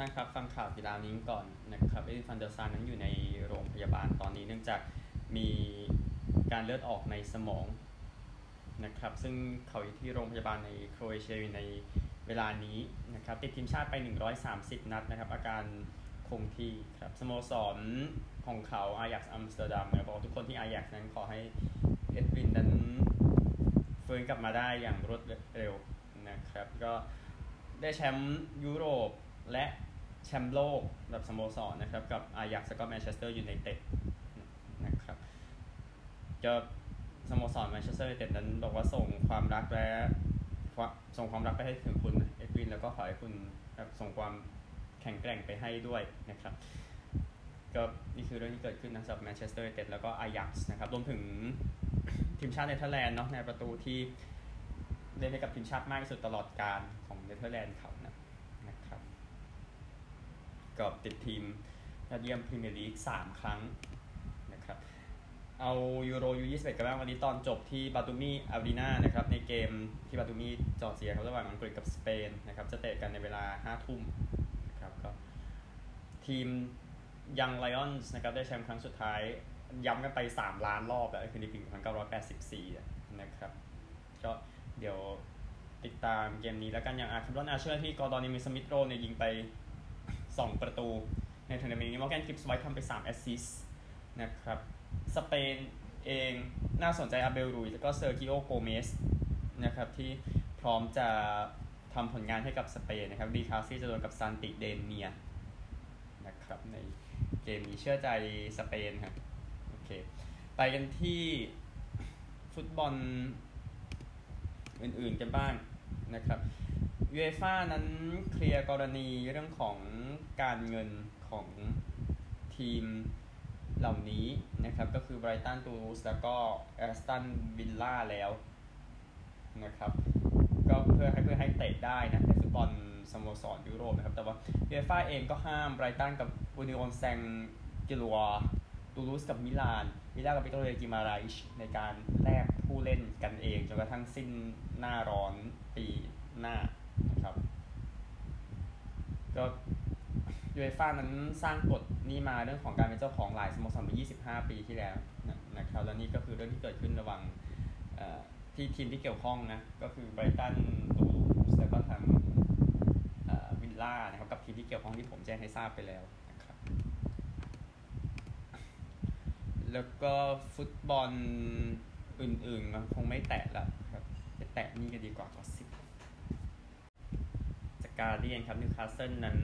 ท่านครับฟังข่าวกีฬานี้ก่อนนะครับเอ็ดวินฟันเดอร์ซาร์นั้นอยู่ในโรงพยาบาลตอนนี้ เนื่องจากมีการเลือดออกในสมองนะครับซึ่งเขาอยู่ที่โรงพยาบาลในโครเอเชียในเวลานี้นะครับติดทีมชาติไป 130 นัดนะครับ อาการคงที่ครับสโมสรของเขาอายักซ์อัมสเตอร์ดัมนะบอกทุกคนที่อายักซ์นั้นขอให้เอ็ดวินนั้นฟื้นกลับมาได้อย่างรวดเร็วนะครับ ก็ได้แชมป์ยุโรปและ แชมป์โลกแบบสโมสรนะครับ กับอายักซ์ก็แมนเชสเตอร์ยูไนเต็ดนะครับจะสโมสรแมนเชสเตอร์ยูไนเต็ดนั้นบอกว่าส่งความรักและส่งความรักไปให้ถึงคุณเอ็ดวินแล้วก็ขอให้คุณแบบส่งความแข็งแกร่งไปให้ด้วยนะครับก็นี่คือเรื่องที่เกิดขึ้นนะสำหรับแมนเชสเตอร์ยูไนเต็ดแล้วก็อายักซ์นะครับรวมถึงทีมชาติเนเธอร์แลนด์เนาะนายประตูที่เล่นให้กับทีมชาติมากที่สุดตลอดกาลของเนเธอร์แลนด์เขา ก็ติดทีมยอดเยี่ยมพรีเมียร์ลีกสามครั้งนะครับเอายูโรยูยี่สิบเอ็ดกันบ้างวันนี้ตอนจบที่บาตูมีอารีนานะครับในเกมที่บาตูมีจอร์เจียครับระหว่างอังกฤษกับสเปนนะครับจะเตะกันในเวลาห้าทุ่มนะครับก็ทีมยังไลออนส์นะครับได้แชมป์ครั้งสุดท้ายย้ำกันไป 3 ล้านรอบแล้วคือในปี1984 นะครับก็เดี๋ยวติดตามเกมนี้แล้วกันอย่างอาร์คัมรอนอาเชอร์ที่กอร์ดอนนิมิสมิธโรเนี่ยยิงไป 2 ประตู ในทัวร์นาเมนต์นี้มอร์แกนกิฟส์ไว้ทำไป 3 แอสซิสต์นะครับ สเปนเองน่าสนใจอาเบลรุยแล้วก็เซอร์กิโอโกเมสนะครับที่พร้อมจะทำผลงานให้กับสเปนนะครับดีคาซี่จะโดนกับซานติเดนเนียนะครับในเกมนี้เชื่อใจสเปนครับโอเคไปกันที่ฟุตบอลอื่นๆกันบ้างนะครับ ยูเอฟ่านั้นเคลียร์กรณีเรื่องของการเงินของทีมเหล่านี้นะครับ ก็คือไบรตันตูลูสแล้วก็แอสตันวิลล่าแล้วนะครับ ก็เพื่อให้เพื่อให้เตะได้นะในฟุตบอลสโมสรยุโรปนะครับ แต่ว่ายูเอฟ่าเองก็ห้ามไบรตันกับอูนิออนแซงต์ชิลลัวส์ตูลูสกับมิลานวิลล่ากับวิตอเรียกิมาไรส์ในการแลกผู้เล่นกันเองจนกระทั่งสิ้นหน้าร้อนปีหน้า นะครับก็ยูเอฟ่านั้นสร้างกฎนี้มาเรื่องของการเป็นเจ้าของหลายสโมสรมา 25 ปีที่แล้วนะครับแล้วนี่ก็คือเรื่องที่เกิดขึ้นระหว่างที่ทีมที่เกี่ยวข้องนะก็คือไบรตันตูลูสแล้วก็ทางวิลล่านะครับกับทีมที่เกี่ยวข้องที่ผมแจ้งให้ทราบไปแล้วนะครับแล้วก็ฟุตบอลอื่นๆคงไม่แตะละครับไปแตะนี่ก็ดีกว่าก็ส การ์เดียนครับนิวคาสเซิลนั้น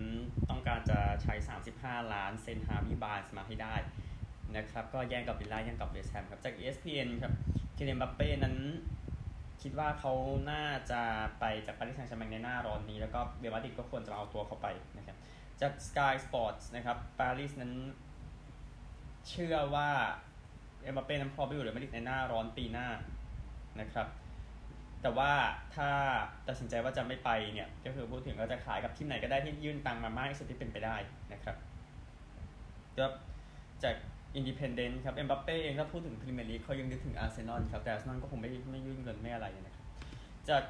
ต้องการจะใช้ 35 ล้านเซ็นฮาร์วีย์บาร์นส์มาให้ได้นะครับก็แย่งกับวิลล่าแย่งกับเวสต์แฮมครับจาก ESPN ครับคิเลียนเอ็มบัปเป้นั้นคิดว่าเขาน่าจะไปจากปารีสแซงต์แชร์แมงในหน้าร้อนนี้ แล้วก็เรอัลมาดริดก็ควรจะเอาตัวเขาไปนะครับจาก Sky Sports นะครับปารีสนั้นเชื่อว่าเอ็มบัปเป้นั้นพร้อมไปอยู่เรอัลมาดริดในหน้าร้อนปีหน้านะครับ แต่ว่าถ้าตัดสินใจว่าจะไม่ไปเนี่ย ก็คือพูดถึงก็จะขายกับทีมไหนก็ได้ที่ยื่นตังมามากที่สุดที่เป็นไปได้นะครับก็จากอินดิเพนเดนต์ครับเอ็มบัปเป้เองถ้าพูดถึงพรีเมียร์ลีกเขายังนึกถึงอาร์เซนอลครับแต่อาร์เซนอลก็คงไม่ไม่ยื่นเงินไม่อะไรนะครับจาก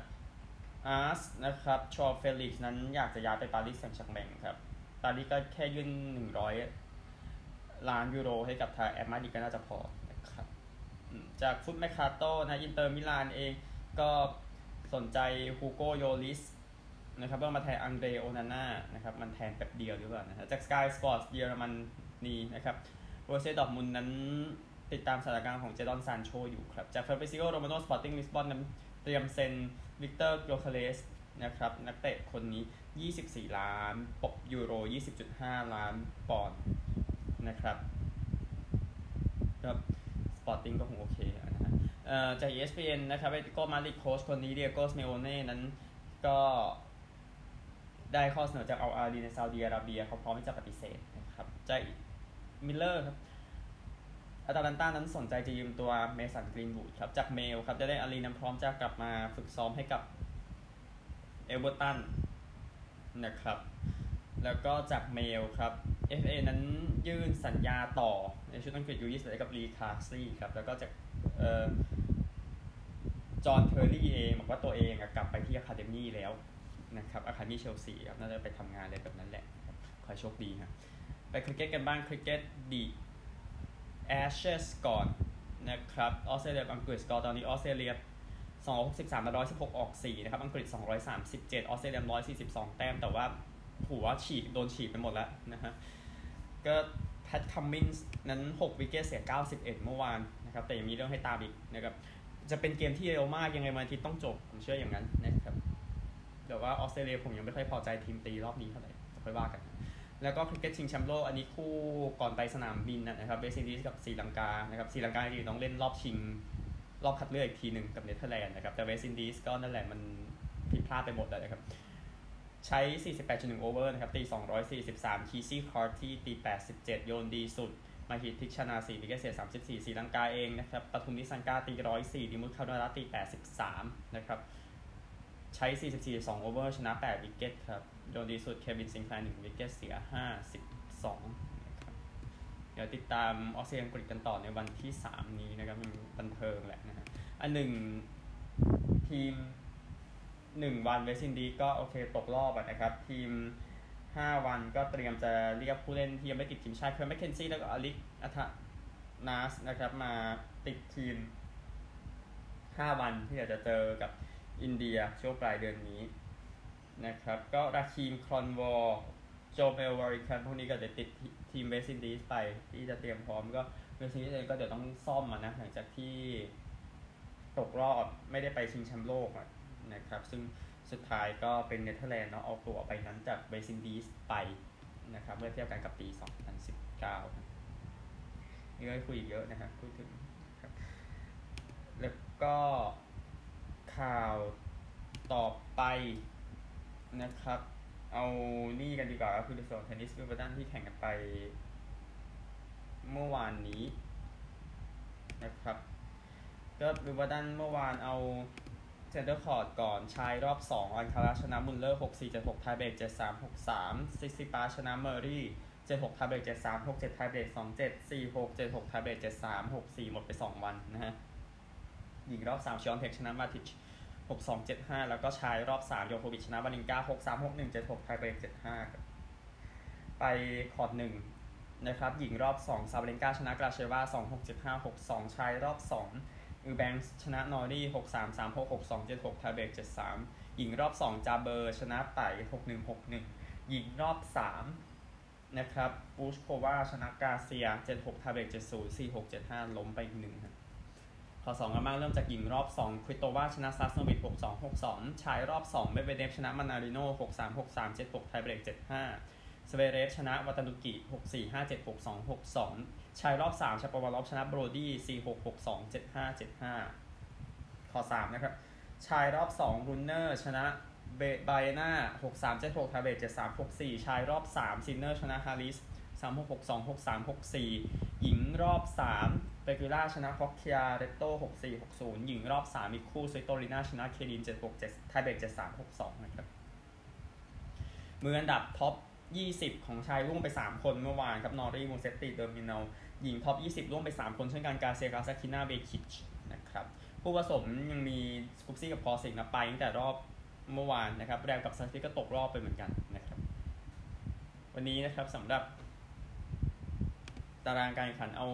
อาร์สนะครับเชาเฟลิกซ์นั้นอยากจะย้ายไปปารีสแซงต์แชร์แมงครับปารีสก็แค่ยื่นหนึ่งร้อยล้านยูโรให้กับทางแอตมาดริดก็น่าจะพอนะครับจากฟุตเมร์คาโต้นะอินเตอร์มิลานเอง ก็สนใจฮูโกโยริสนะครับเพื่อมาแทนอังเดรโอนาน่านะครับมันแทนแบบเดียวหรือเปล่านะจากสกายสปอร์ตเยอรมันนีนะครับโบรุสเซียดอร์ทมุนด์นั้นติดตามสถานการณ์ของเจดอนซานโชอยู่ครับ จากเฟอร์เบซิโกโรมาโนสปอร์ติ้งลิสบอนนั้นเตรียมเซ็นวิกเตอร์โยเคเรสนะครับนักเตะคนนี้ 24 ล้านปกยูโร 20.5 ล้านปอนด์นะครับครับสปอร์ติ้งก็คงโอเค จาก ESPN นะครับก็มาดริดโค้ชคนนี้ดิเอโกซิเมโอเน่นั้นก็ได้ข้อเสนอจากอัลอาลีในซาอุดิอาระเบียเขาพร้อมที่จะปฏิเสธนะครับจากมิเรอร์ครับอาตาลันต้านั้นสนใจจะยืมตัวเมสันกรีนวูดครับจากเมลครับเดเล่อัลลี่นั้นพร้อมจะกลับมาฝึกซ้อมให้กับเอเวอร์ตันนะครับ แล้วก็จากเมลครับ FA นั้นยื่นสัญญาต่อในชุดอังกฤษ U ยี่สิบกับลีคาร์สลีย์ครับ แล้วก็จาก จอห์นเทอร์รี่เองบอกว่าตัวเองกลับไปที่อะคาเดมี่แล้วนะครับอะคาเดมี่เชลซีครับน่าจะไปทำงานอะไรแบบนั้นแหละครับขอโชคดีครับไปคริกเก็ตกันบ้างคริกเก็ต The Ashes ก่อนนะครับออสเตรเลียอังกฤษสกอร์ตอนนี้ออสเตรเลีย263มา116 ออก 4 นะครับ อังกฤษ 237 ออสเตรเลีย 142 แต้ม แต่ว่าหัวฉีก โดนฉีกไปหมดแล้วนะฮะ ก็แพทคัมมินส์นั้น 6 wicket เสีย 91 เมื่อวานนะครับ แต่ยังมีเรื่องให้ตามอีกนะครับ จะเป็นเกมที่เร็วมากยังไงวันอาทิตย์ต้องจบ ผมเชื่ออย่างนั้นนะครับแต่ว่าออสเตรเลียผมยังไม่ค่อยพอใจทีมตีรอบนี้เท่าไหร่ค่อยว่ากัน แล้วก็คริกเก็ตชิงแชมป์โลกอันนี้คู่ก่อนไปสนามบินนะครับเวสต์อินดีสกับศรีลังกานะครับศรีลังกาจริงๆต้องเล่นรอบชิง รอบคัดเลือกอีกทีหนึ่งกับเนเธอร์แลนด์นะครับแต่เวสต์อินดีสก็นั่นแหละมันผิดพลาดไปหมดเลยนะครับ ใช้ 48.1 over นะครับตี 243 คีซี่คาร์ตี้ตี 87 โยนดีสุด มาฮีชทีคชาน่า4 wicket เสีย34ศรีลังกาเองนะครับปาทุมนิสสังกาตี104ดิมุธคารุนารัตเนตี83นะครับใช้ 44.2 over ชนะ 8 wicket ครับโยนดีสุดเควินซินแคลร์1 wicket เสีย 52นะครับเดี๋ยวติดตามออสเตรเลียอังกฤษกันต่อในวันที่ 3 นี้นะครับมันบันเทิงแหละนะฮะอันหนึ่งทีมหนึ่งวันเวสต์อินดีสก็โอเคตกรอบนะครับ ทีม 5 วันก็เตรียมจะเรียกผู้เล่นที่ยังไม่ติดทีมชาติเคิร์กแมคเคนซี่แล้วก็อลิกอธานาซนะครับมาติดทีม 5 วันที่อยากจะเจอกับอินเดียช่วงปลายเดือนนี้นะครับก็ราคีมคอร์นวอลล์โจเมลวอริคันพวกนี้ก็จะติดทีมเวสต์อินดีสไปที่จะเตรียมพร้อมก็เวสต์อินดีสเองก็เดี๋ยวต้องซ่อมมานะหลังจากที่ตกรอบไม่ได้ไปชิงแชมป์โลกนะครับซึ่ง สุดท้ายก็เป็นเนเธอร์แลนด์เนาะเอาตัวไปนั้นจากเวสต์อินดีสไปนะครับ เมื่อเทียบกันกับปี 2019 นี่ก็คุยเยอะนะครับพูดถึงครับ แล้วก็ข่าวต่อไปนะครับ เอานี่กันดีกว่าก็คือส่วนเทนนิสวิมเบิลดันที่แข่งกันไปเมื่อวานนี้นะครับก็วิมเบิลดันเมื่อวานเอา center court ก่อนชายรอบ 2 อัลคาราซชนะมุลเลอร์ 6 4 7 6 tiebreak 7 3 6 3 ซิตซิปาสชนะเมอร์เรย์ 7 6 tiebreak 7 3 6 7 tiebreak 2 7 4 6 7 6 tiebreak 7 3 6 4 หมดไป 2 วันนะฮะหญิงรอบ 3ชิออนเทคชนะมาติช6 2 7 5 แล้วก็ชายรอบ 3 โยโควิชชนะวาลินกา6 3 6 1 7 6ไทเบรก7 5 ไปคอร์ด1นะครับหญิงรอบ 2 ซาบาเลนกาชนะกราเชวา2 6 7 5 6 2 ชายรอบ 2 อูแบงค์ชนะนอร์ดี้หกสามสามหกหกสองเจ็ดหกทาเบกเจ็ดสามหญิงรอบสองจาเบอร์ ชนะไต่หกหนึ่งหกหนึ่งหญิงรอบสามนะครับบูชโควาชนะกาเซียเจ็ดหกทาเบกเจ็ดศูนย์สี่หกเจ็ดห้าล้มไปหนึ่งครับข้อสองกันบ้างเริ่มจากหญิงรอบสองคริโตวาชนะซัสโนวิทหกสองหกสองชายรอบสองเมดเวเดฟชนะมานาริโนหกสามหกสามเจ็ดหก tiebreak เจ็ดห้าสเวเรฟชนะวัตนุกิหกสี่ห้าเจ็ดหกสองหกสอง ชายรอบ3ชาปวารอบชนะโบรดี้4 6 6 2 7 5 7 5ข้อ3นะครับ ชายรอบ2รุนเนอร์ชนะเบไบนา6 3 7 6 tiebreak 7 3 6 4 ชายรอบ3ซินเนอร์ชนะฮาริส3 6 6 2 6 3 6 4 หญิงรอบ3เปกิล่าชนะค็อกเชียเรตโต้6 4 6 0 หญิงรอบ 3 อีกคู่ซิโตลิน่าชนะเคดิน7 6 7 tiebreak 7 3 6 2 นะครับ มืออันดับ top 20 ของชายร่วงไป 3 คนเมื่อวานครับนอรีมูเซตติเดอร์มินาลหญิง top 20 ร่วงไป 3 คนเช่นกันกาเซียกาซาคินาเบคิชนะครับคู่ผสมยังมีสกุปซี่กับพอสิกนะไปตั้งแต่รอบเมื่อวานนะครับแรมกับซันฟิก็ตกรอบไปเหมือนกันนะครับวันนี้นะครับสำหรับ ตารางการแข่งขันเอา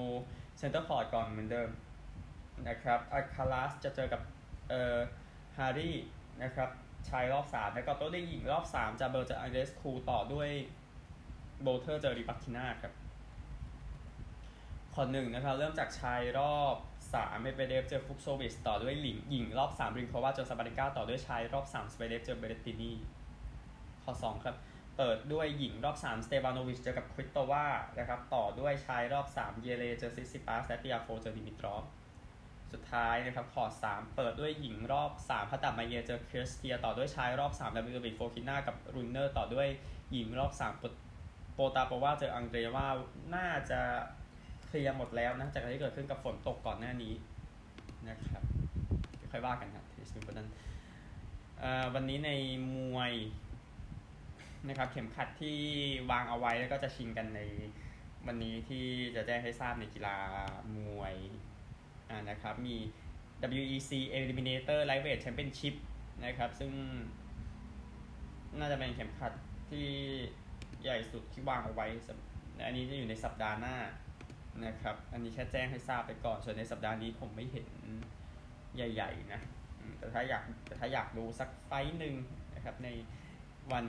เซนเตอร์คอร์ดก่อนเหมือนเดิมนะครับอาคาลัสจะเจอกับเอ่อฮารี่นะครับ ชายรอบ 3 แล้วก็โต๊ะได้หญิงรอบ 3 จะเบอร์จะอังเดสคูต่อด้วยโบเทอร์เจอริปักทินาครับข้อหนึ่งนะครับเริ่มจากชายรอบ3เมเบเดฟเจอฟุกโซวิสต่อด้วยหลิงหญิงรอบ3ริงโควาเจอซาบาริก้าต่อด้วยชายรอบ3สเปเดฟเจอเบเรตินีข้อ2ครับเปิดด้วยหญิงรอบ3สเตบานโนวิชเจอกับคริสโตวานะครับต่อด้วยชายรอบ 3 เยเลเจอซิซิปาสและติอาโฟเจอดิมิตรอฟ สุดท้ายนะครับคอร์ด3เปิดด้วยหญิงรอบ 3พัตตามาเยเจอคริสเทียต่อด้วยชายรอบ3ดับเบิลบิโฟคิน่ากับรุนเนอร์ต่อด้วยหญิงรอบ3โปตาโปว่าเจออังเดรว่าน่าจะเคลียร์หมดแล้วนะจากที่เกิดขึ้นกับฝนตกก่อนหน้านี้นะครับค่อยว่ากันครับทีสวิมเบิลดันวันนี้ในมวยนะครับเข็มขัดที่วางเอาไว้แล้วก็จะชิงกันในวันนี้ที่จะแจ้งให้ทราบในกีฬามวย นะครับมี WEC Eliminator Lightweight Championship นะครับ ซึ่งน่าจะเป็นเข็มขัดที่ใหญ่สุดที่วางเอาไว้ อันนี้จะอยู่ในสัปดาห์หน้านะครับ อันนี้แค่แจ้งให้ทราบไปก่อน ส่วนในสัปดาห์นี้ผมไม่เห็นใหญ่ ๆ นะ แต่ถ้าอยากแต่ถ้าอยากดูสักไฟต์หนึ่งนะครับ ในวัน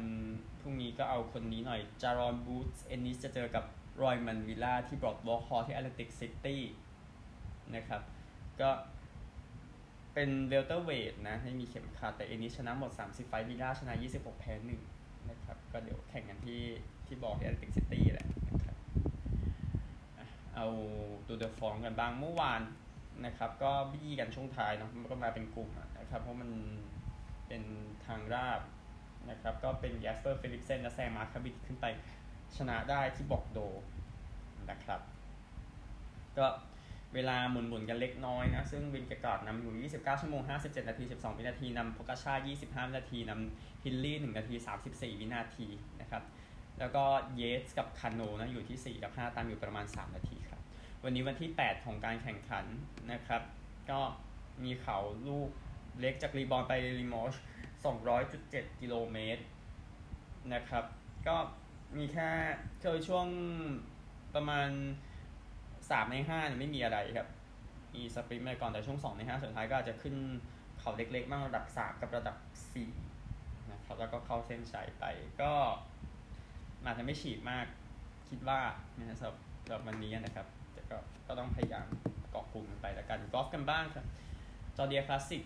พรุ่งนี้ก็เอาคู่นี้หน่อยจารอนบูธเอนนิสจะเจอกับรอยมันวิลล่าที่ Boardwalk Hall ที่แอตแลนติกซิตี้ นะครับ ก็เป็น welterweight นะไม่มีเข็มขัดแต่เอนนิสชนะหมด 30 ไฟต์วิลล่าชนะ 26 แพ้หนึ่งนะครับ ก็เดี๋ยวแข่งกันที่ที่บอกที่แอตแลนติกซิตี้แหละนะครับเอาตูร์เดอฟรองซ์กันบ้างเมื่อวานนะครับ ก็บี้กันช่วงท้ายเนาะมันก็มาเป็นกลุ่มนะครับ เพราะมันเป็นทางราบนะครับ ก็เป็นแยสเปอร์เฟลิกเซนและแซงมาร์คาบิดขึ้นไปชนะได้ที่บอร์โดซ์นะครับ ก็ เวลาหมุนๆกันเล็กน้อยนะ ซึ่งวินเกกอร์ดนำอยู่ 29 ชั่วโมง 57 นาที 12 วินาทีนำโพกาชา 25 นาทีนำฮิลลี่ 1 นาที 34 วินาทีนะครับ แล้วก็เยสกับคาโนนะอยู่ที่ 4 กับ 5 ตามอยู่ประมาณ 3 นาทีครับ วันนี้วันที่ 8 ของการแข่งขันนะครับ ก็มีเขาลูกเล็กจากรีบอลไปรีมอช200.7 กิโลเมตรนะครับ ก็มีแค่เคยช่วงประมาณ สามในห้าเนี่ยไม่มีอะไรครับ มี sprint ไปก่อนแต่ช่วงสองในห้าสุดท้ายก็อาจจะขึ้นเขาเล็กๆบ้างระดับสามกับระดับสี่นะครับแล้วก็เข้าเส้นชัยไปก็อาจจะไม่ฉีดมากคิดว่านะสำหรับสำหรับวันนี้นะครับแต่ก็ก็ต้องพยายามเกาะกลุ่มกันไปแล้วกันกอล์ฟกันบ้างครับ John Deere Classic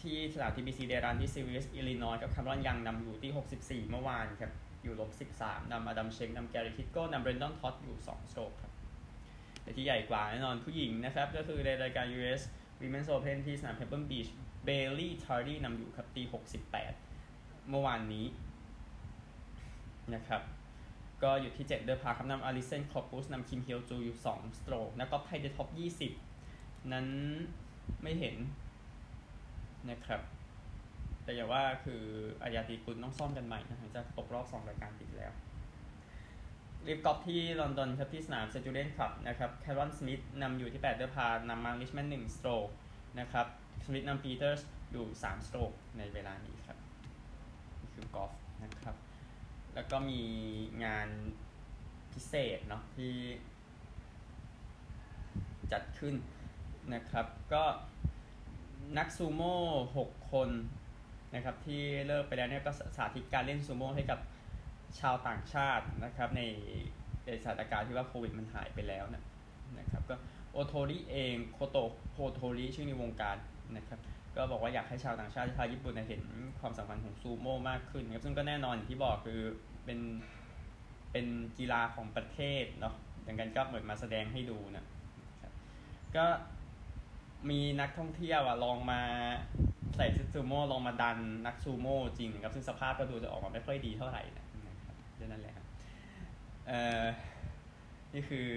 ที่สนาม TPC Deere Run ที่ซิวิสอิลลินอยส์กับคาร์ลอนยังนำอยู่ที่ 64 เมื่อวานครับ อยู่ลบ 13นำอดัมเชงนำแกริทิตโก้นำเบรนดอนท็อตอยู่ 2 stroke ครับ แต่ที่ใหญ่กว่าแน่นอนผู้หญิงนะครับ ก็คือในรายการ US Women's Open ที่สนามเพเบิลบีชเบลลี่ทาร์ดี้นำอยู่ครับตี 68 เมื่อวานนี้นะครับ ก็อยู่ที่ 7 under par ครับนำอลิเซนคอปุสนำคิมเฮียวจูอยู่ 2 stroke แล้วก็ไพ่เด top 20 นั้นไม่เห็นนะครับ แต่อย่าว่าคืออาฒยาฐิติกุลต้องซ่อมกันใหม่นะหลังจากตกรอบ 2 รายการติดแล้ว LIV Golf ที่ลอนดอนครับที่สนาม Centurion Club นะครับแคเมรอนสมิธนำอยู่ที่8 under par นำมาริชแมน1 stroke นะครับสมิธนำปีเตอร์สอยู่ 3 stroke ในเวลานี้ครับนี่คือกอล์ฟนะครับ แล้วก็มีงานพิเศษเนาะที่จัดขึ้นนะครับ ก็นักซูโม่ 6 คนนะครับที่เลิกไปแล้วเนี่ยก็สาธิตการเล่นซูโม่ให้กับ ชาวต่างชาตินะครับในในสถานการณ์ที่ว่าโควิดมันหายไปแล้วนะนะครับก็โอโทริเองโคโตโฮโทริชื่อในวงการนะครับก็บอกว่าอยากให้ชาวต่างชาติชาวญี่ปุ่นเห็นความสำคัญของซูโม่มากขึ้นครับซึ่งก็แน่นอนอย่างที่บอกคือเป็นเป็นกีฬาของประเทศเนาะดังนั้นก็เหมือนมาแสดงให้ดูนะครับก็มีนักท่องเที่ยวอะลองมาใส่ชุดซูโม่ลองมาดันนักซูโม่จริงครับซึ่งสภาพก็ดูจะออกมาไม่ค่อยดีเท่าไหร่นะ ดนั่นแหละครับเอ่อนี่คือ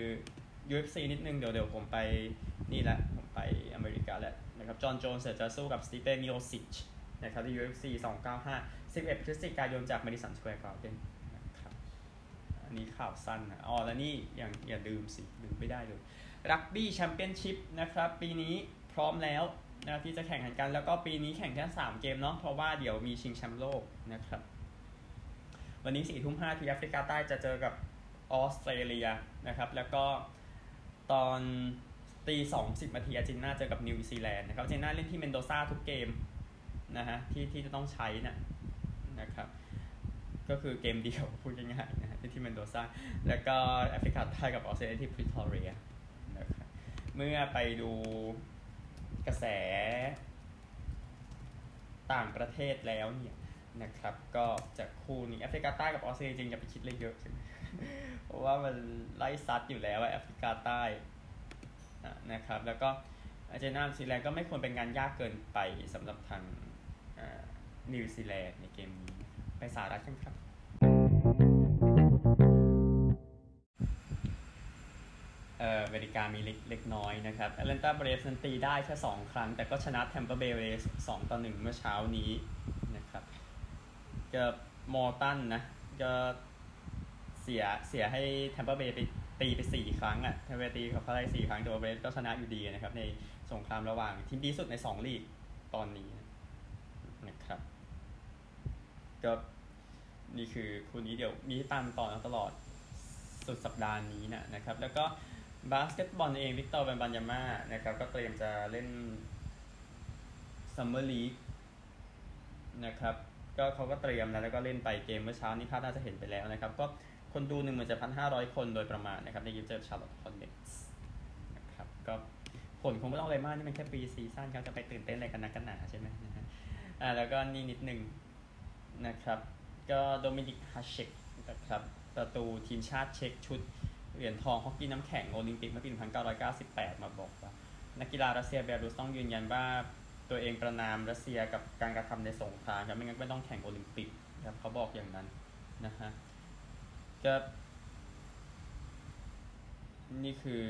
UFC นิดนึงเดี๋ยวเดี๋ยวผมไปนี่แหละผมไปอเมริกาแล้วนะครับจอห์นโจนส์จะสู้กับสตีเฟนมิโอซิชนะครับที่ UFC 295 11พฤศจิกายนจาก Madison Square Garden นะครับอันนี้ข่าวสั้นนะอ๋อแล้วนี่อย่างอย่าลืมสิลืมไม่ได้เลยรักบี้แชมเปี้ยนชิพนะครับปีนี้พร้อมแล้วนะที่จะแข่งขันกันแล้วก็ปีนี้แข่งแค่ 3 เกมเนาะเพราะว่าเดี๋ยวมีชิงแชมป์โลกนะครับ วันนี้สี่ทุ่มห้าที่แอฟริกาใต้จะเจอกับออสเตรเลียนะครับ แล้วก็ตอนตีสองสิบนาทีอาร์เจนตินาเจอกับนิวซีแลนด์นะครับอาร์เจนตินาเล่นที่เมนโดซาทุกเกมนะฮะที่ที่จะต้องใช้นะนะครับ ก็คือเกมเดียวพูดง่ายๆนะฮะที่เมนโดซาแล้วก็แอฟริกาใต้กับออสเตรเลียที่พริทอเรียนะครับเมื่อไปดูกระแสต่างประเทศแล้วเนี่ย นะครับ ก็จากคู่นี้แอฟริกาใต้กับออสเตรเลียจริงอย่าไปคิดเลยเยอะเพราะว่ามันไล่ซัดอยู่แล้วแอฟริกาใต้นะครับ แล้วก็อาร์เจนตินานิวซีแลนด์ก็ไม่ควรเป็นงานยากเกินไปสำหรับทางนิวซีแลนด์ในเกมนี้ไปสาระกันครับ เอ่อเมริกามีเล็กน้อยนะครับแอตแลนตา Braves ตีได้แค่ 2 ครั้ง แต่ก็ชนะแทมปาเบย์ Rays 2ต่อ 1 เมื่อเช้านี้ ก็มอตันนะก็เสียเสียให้แทมเปอร์เบย์ไปตีไปสี่ครั้งอะแทมเปอร์ตีกับเขาได้สี่ครั้งตัวเบย์ก็ชนะอยู่ดีนะครับ ในสงครามระหว่างทีมดีสุดในสองลีกตอนนี้นะครับก็นี่คือคู่นี้เดี๋ยวมีตามต่อตลอดสุดสัปดาห์นี้นะนะครับ แล้วก็บาสเกตบอลเองวิกเตอร์เวมบันยามานะครับก็เตรียมจะเล่น Summer League นะครับ ก็เขาก็เตรียมนะแล้วก็เล่นไปเกมเมื่อเช้านี้พาดน่าจะเห็นไปแล้วนะครับ ก็คนดูหนึ่งหมื่นเจ็ดพันห้าร้อยคนโดยประมาณนะครับ ในเกมเจอชาร์ลอต Hornets นะครับก็ผลคงไม่ต้องอะไรมากนี่มันแค่ preseason เขาจะไปตื่นเต้นอะไรกันนักกันหนาใช่ไหมนะฮะอ่าแล้วก็นี่นิดหนึ่งนะครับ ก็โดมินิกฮาเชกนะครับประตูทีมชาติเช็กชุดเหรียญทองฮอกกี้น้ำแข็งโอลิมปิกเมื่อปี 1998 มาบอกว่า นักกีฬารัสเซียเบลารุสต้องยืนยันว่า ตัวเองประณามรัสเซียกับการกระทำในสงครามครับไม่งั้นไม่ต้องแข่งโอลิมปิกครับเขาบอกอย่างนั้นนะฮะก็นี่คือ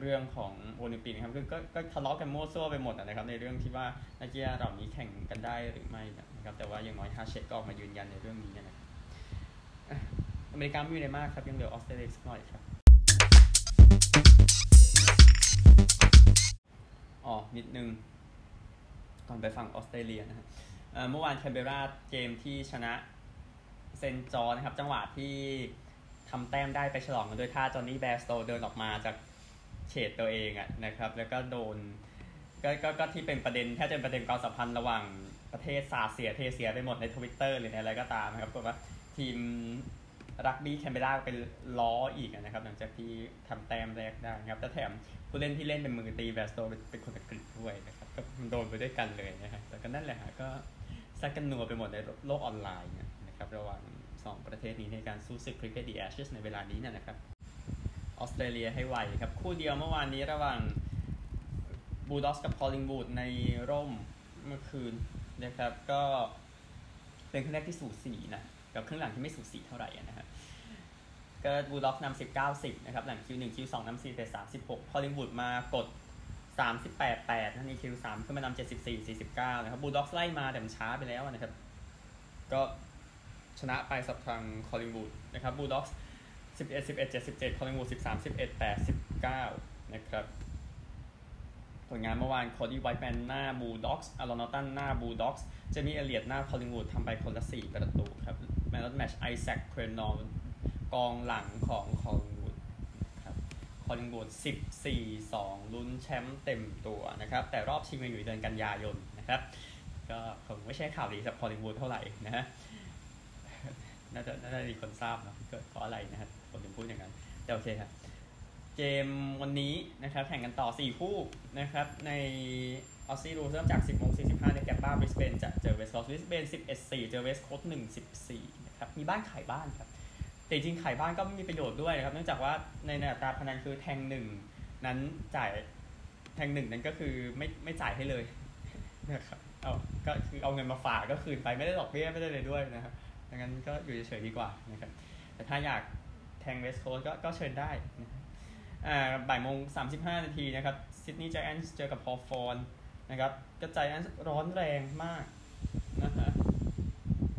เรื่องของโอลิมปิกนะครับก็ก็ทะเลาะกันมั่วซั่วไปหมดนะครับ ในเรื่องที่ว่านักกีฬาเหล่านี้แข่งกันได้หรือไม่นะครับ แต่ว่าอย่างน้อยฮาเชตก็ออกมายืนยันในเรื่องนี้นะครับอเมริกาไม่มีอะไรมากครับ ยังเหลือออสเตรเลียสักหน่อยครับ อ๋อนิดนึง ก่อนไปฟังออสเตรเลียนะฮะเมื่อวานแคนเบราเกมที่ชนะเซนจอนะครับ จังหวะที่ทำแต้มได้ไปฉลองกันด้วยท่าจอห์นนี่แบสโตเดินออกมาจากเฉดตัวเองอะนะครับ แล้วก็โดนก็ก็ก็ที่เป็นประเด็นแค่จะเป็นประเด็นความสัมพันธ์ระหว่างประเทศสาเสียเทเสียไปหมดในทวิตเตอร์หรือในอะไรก็ตามนะครับก็ว่าทีม รักบี้แคนเบราเป็นล้ออีกนะครับ หลังจากที่ทำแต้มแรกได้นะครับแต่แถมผู้เล่นที่เล่นเป็นมือตีแบสโตเป็นคนอังกฤษด้วยนะครับก็โดนไปด้วยกันเลยนะครับแต่ก็นั่นแหละฮะก็ซักกันนัวไปหมดในโลกออนไลน์นะครับระหว่างสองประเทศนี้ในการสู้ศึกคริกเก็ตดีแอชในเวลานี้นะครับออสเตรเลียให้ไวครับ คู่เดียวเมื่อวานนี้ระหว่างบูลด็อกกับคอลลิงวูดในร่มเมื่อคืนนะครับก็เป็นครึ่งแรกที่สูสีนะ กับครึ่งหลังที่ไม่สูสีเท่าไหร่นะครับก็บูลด็อกนำสิบเก้าสิบนะครับหลัง Q หนึ่ง Q สองนำสี่แต่สามสิบหกคอลลิงวูดมากดสามสิบแปดแปดนั่นนี่ Q สามขึ้นมานำเจ็ดสิบสี่สี่สิบเก้านะครับบูลด็อกไล่มาแต่มันช้าไปแล้วนะครับ ก็ชนะไปสับทางคอลลิงวูดนะครับบูลด็อกสิบเอ็ดสิบเอ็ดเจ็ดสิบเจ็ดคอลลิงวูดสิบสามสิบเอ็ดแปดสิบเก้านะครับผลงานเมื่อวานโคดี้ไวท์แมนหน้าบูลด็อกส์อารอนนอตันหน้าบูลด็อกส์เจมี่เอเลียตหน้าคอลลิงวูดทำไปคนละ4ประตูครับ man of the match ไอแซคเครนนอลกองหลังของคอลลิงวูดครับคอลลิงวูด14 2 ลุ้นแชมป์เต็มตัวนะครับ แต่รอบชิงยังอยู่เดือนกันยายนนะครับ ก็คงไม่ใช่ข่าวดีสำหรับคอลลิงวูดเท่าไหร่นะฮะน่าจะน่าจะมีคนทราบนะเกิดเพราะอะไรนะฮะผมถึงพูดอย่างนั้น แต่โอเคครับเกมวันนี้นะครับแข่งกันต่อ 4 คู่นะครับใน ออสซี่รูเริ่มจาก 10โมง45ในแกบบ้าบริสเบนจะเจอเวสต์โคสต์บริสเบน11 4 เจอเวสต์โคสต์1 14นะครับมีบ้านขายบ้านครับ แต่จริงขายบ้านก็ไม่มีประโยชน์ด้วยนะครับ เนื่องจากว่าในอัตราพนันคือแทงหนึ่งนั้นจ่ายแทงหนึ่งนั้นก็คือไม่ไม่จ่ายให้เลยนะครับเอาก็คือเอาเงินมาฝากก็คืนไปไม่ได้ดอกเบี้ยไม่ได้เลยด้วยนะครับดังนั้นก็อยู่เฉยๆดีกว่านะครับแต่ถ้าอยากแทงเวสต์โคสต์ก็ก็เชิญได้นะครับอ่าบ่ายโมง35นาทีนะครับซิดนีย์ไจแอนท์เจอกับฮอว์ธอร์น นะครับก็ไจแอนท์ร้อนแรงมากนะฮะ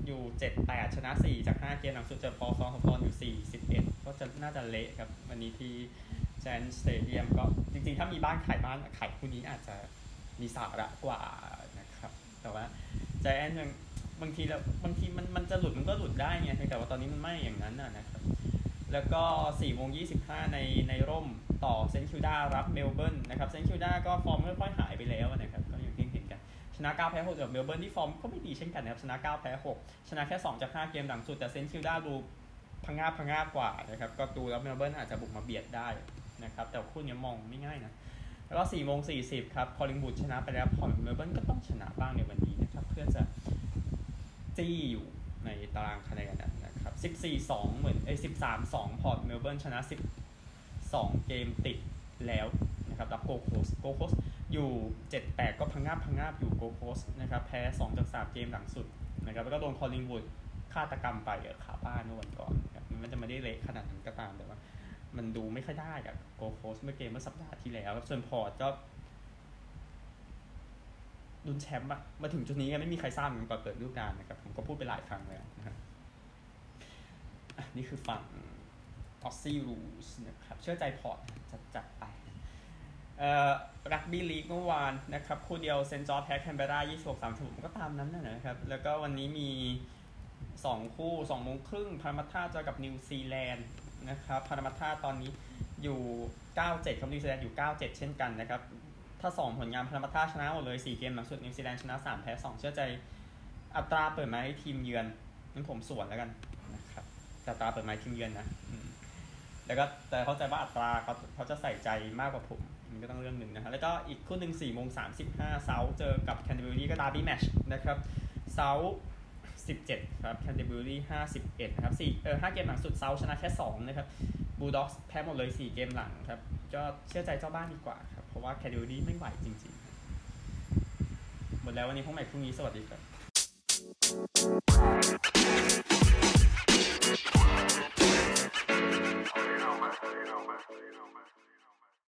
อยู่ 7-8 ชนะ 4 จาก 5 เกมหลังสุดเจอฮอว์ธอร์นฮอว์ธอร์นอยู่ 4-11 ก็จะน่าจะเละครับวันนี้ที่ไจแอนท์ Stadium ก็จริงๆ ถ้ามีบ้านขายบ้านขายคู่นี้อาจจะมีสาระกว่านะครับแต่ว่าไจแอนท์ยังบางทีแล้วบางทีมันมันจะหลุดมันก็หลุดได้ไงแต่ว่าตอนนี้มันไม่อย่างนั้นนะครับแล้วก็4โมง25ในในร่มต่อเซนต์คิลดารับเมลเบิร์นนะครับเซนต์คิลดาก็ฟอร์มค่อยๆหาย ชนะ9แพ้6จากเมลเบิร์นที่ฟอร์มก็ไม่ดีเช่นกันนะครับชนะ9แพ้6ชนะแค่ 2 จาก 5 เกมหลังสุด แต่เซนต์คิลดาดูพังงาบพังงาบกว่านะครับก็ดูแล้วเมลเบิร์นอาจจะบุกมาเบียดได้นะครับแต่คู่นี้มองไม่ง่ายนะแล้วก็4โมง40ครับคอลลิงวูดชนะไปแล้วพอเมลเบิร์นก็ต้องชนะบ้างในวันนี้นะครับเพื่อจะจี้อยู่ในตารางคะแนนนะครับ14-2เหมือนเอ้ย13-2 พอร์ตเมลเบิร์นชนะ 12 เกมติดแล้วนะครับรับโกลด์โคสต์โกลด์โคสต์ อยู่7-8ก็พังงาบพังงาบอยู่โกลด์โคสต์นะครับแพ้2จาก3เกมหลังสุดนะครับแล้วก็โดนคอลิงวูดฆาตกรรมไปขาบ้านเมื่อวันก่อนนะครับมันจะไม่ได้เละขนาดนั้นก็ตามแต่ว่า มันดูไม่ค่อยได้กับโกลด์โคสต์เมื่อเกมเมื่อสัปดาห์ที่แล้วส่วนพอร์ตก็ลุ้นแชมป์อะมาถึงจุดนี้ไม่มีใครทราบเหมือนก่อนเปิดฤดูกาลนะครับ ผมก็พูดไปหลายครั้งแล้วนะครับนี่คือฝั่ง Aussie Rules นะครับ เชื่อใจพอร์ตจัดจัดไป รักบี้ลีกเมื่อวานนะครับคู่เดียวเซนต์จอร์จแพ้แคนเบรา26 36ก็ตามนั้นนะครับ แล้วก็วันนี้มีสองคู่สองโมงครึ่งพารามัตตาเจอกับนิวซีแลนด์นะครับพารามัตตาตอนนี้อยู่ 97ครับนิวซีแลนด์อยู่ 97 เช่นกันนะครับถ้า ดูผลงานพารามัตตาชนะหมดเลย 4 เกมหลังสุดนิวซีแลนด์ชนะ 3 แพ้ 2 เชื่อใจอัตราเปิดมาให้ทีมเยือนงั้นผมสวนแล้วกันนะครับอัตราเปิดมาทีมเยือนนะแล้วก็แต่เข้าใจว่าอัตราเขาเขาจะใส่ใจมากกว่าผม ก็ต้องเรื่องหนึ่งนะฮะแล้วก็อีกคู่หนึ่ง4โมง35เซาท์เจอกับแคนเทอร์เบอรี่ก็ดาร์บี้แมตช์นะครับเซาท์17ครับแคนเทอร์เบอรี่51นะครับ4เออ5เกมหลังสุดเซาท์ชนะแค่2นะครับบูลด็อกส์แพ้หมดเลย4เกมหลังครับก็เชื่อใจเจ้าบ้านดีกว่าครับเพราะว่าแคนเทอร์เบอรี่ไม่ไหวจริงๆหมดแล้ววันนี้พบกันใหม่พรุ่งนี้สวัสดีครับ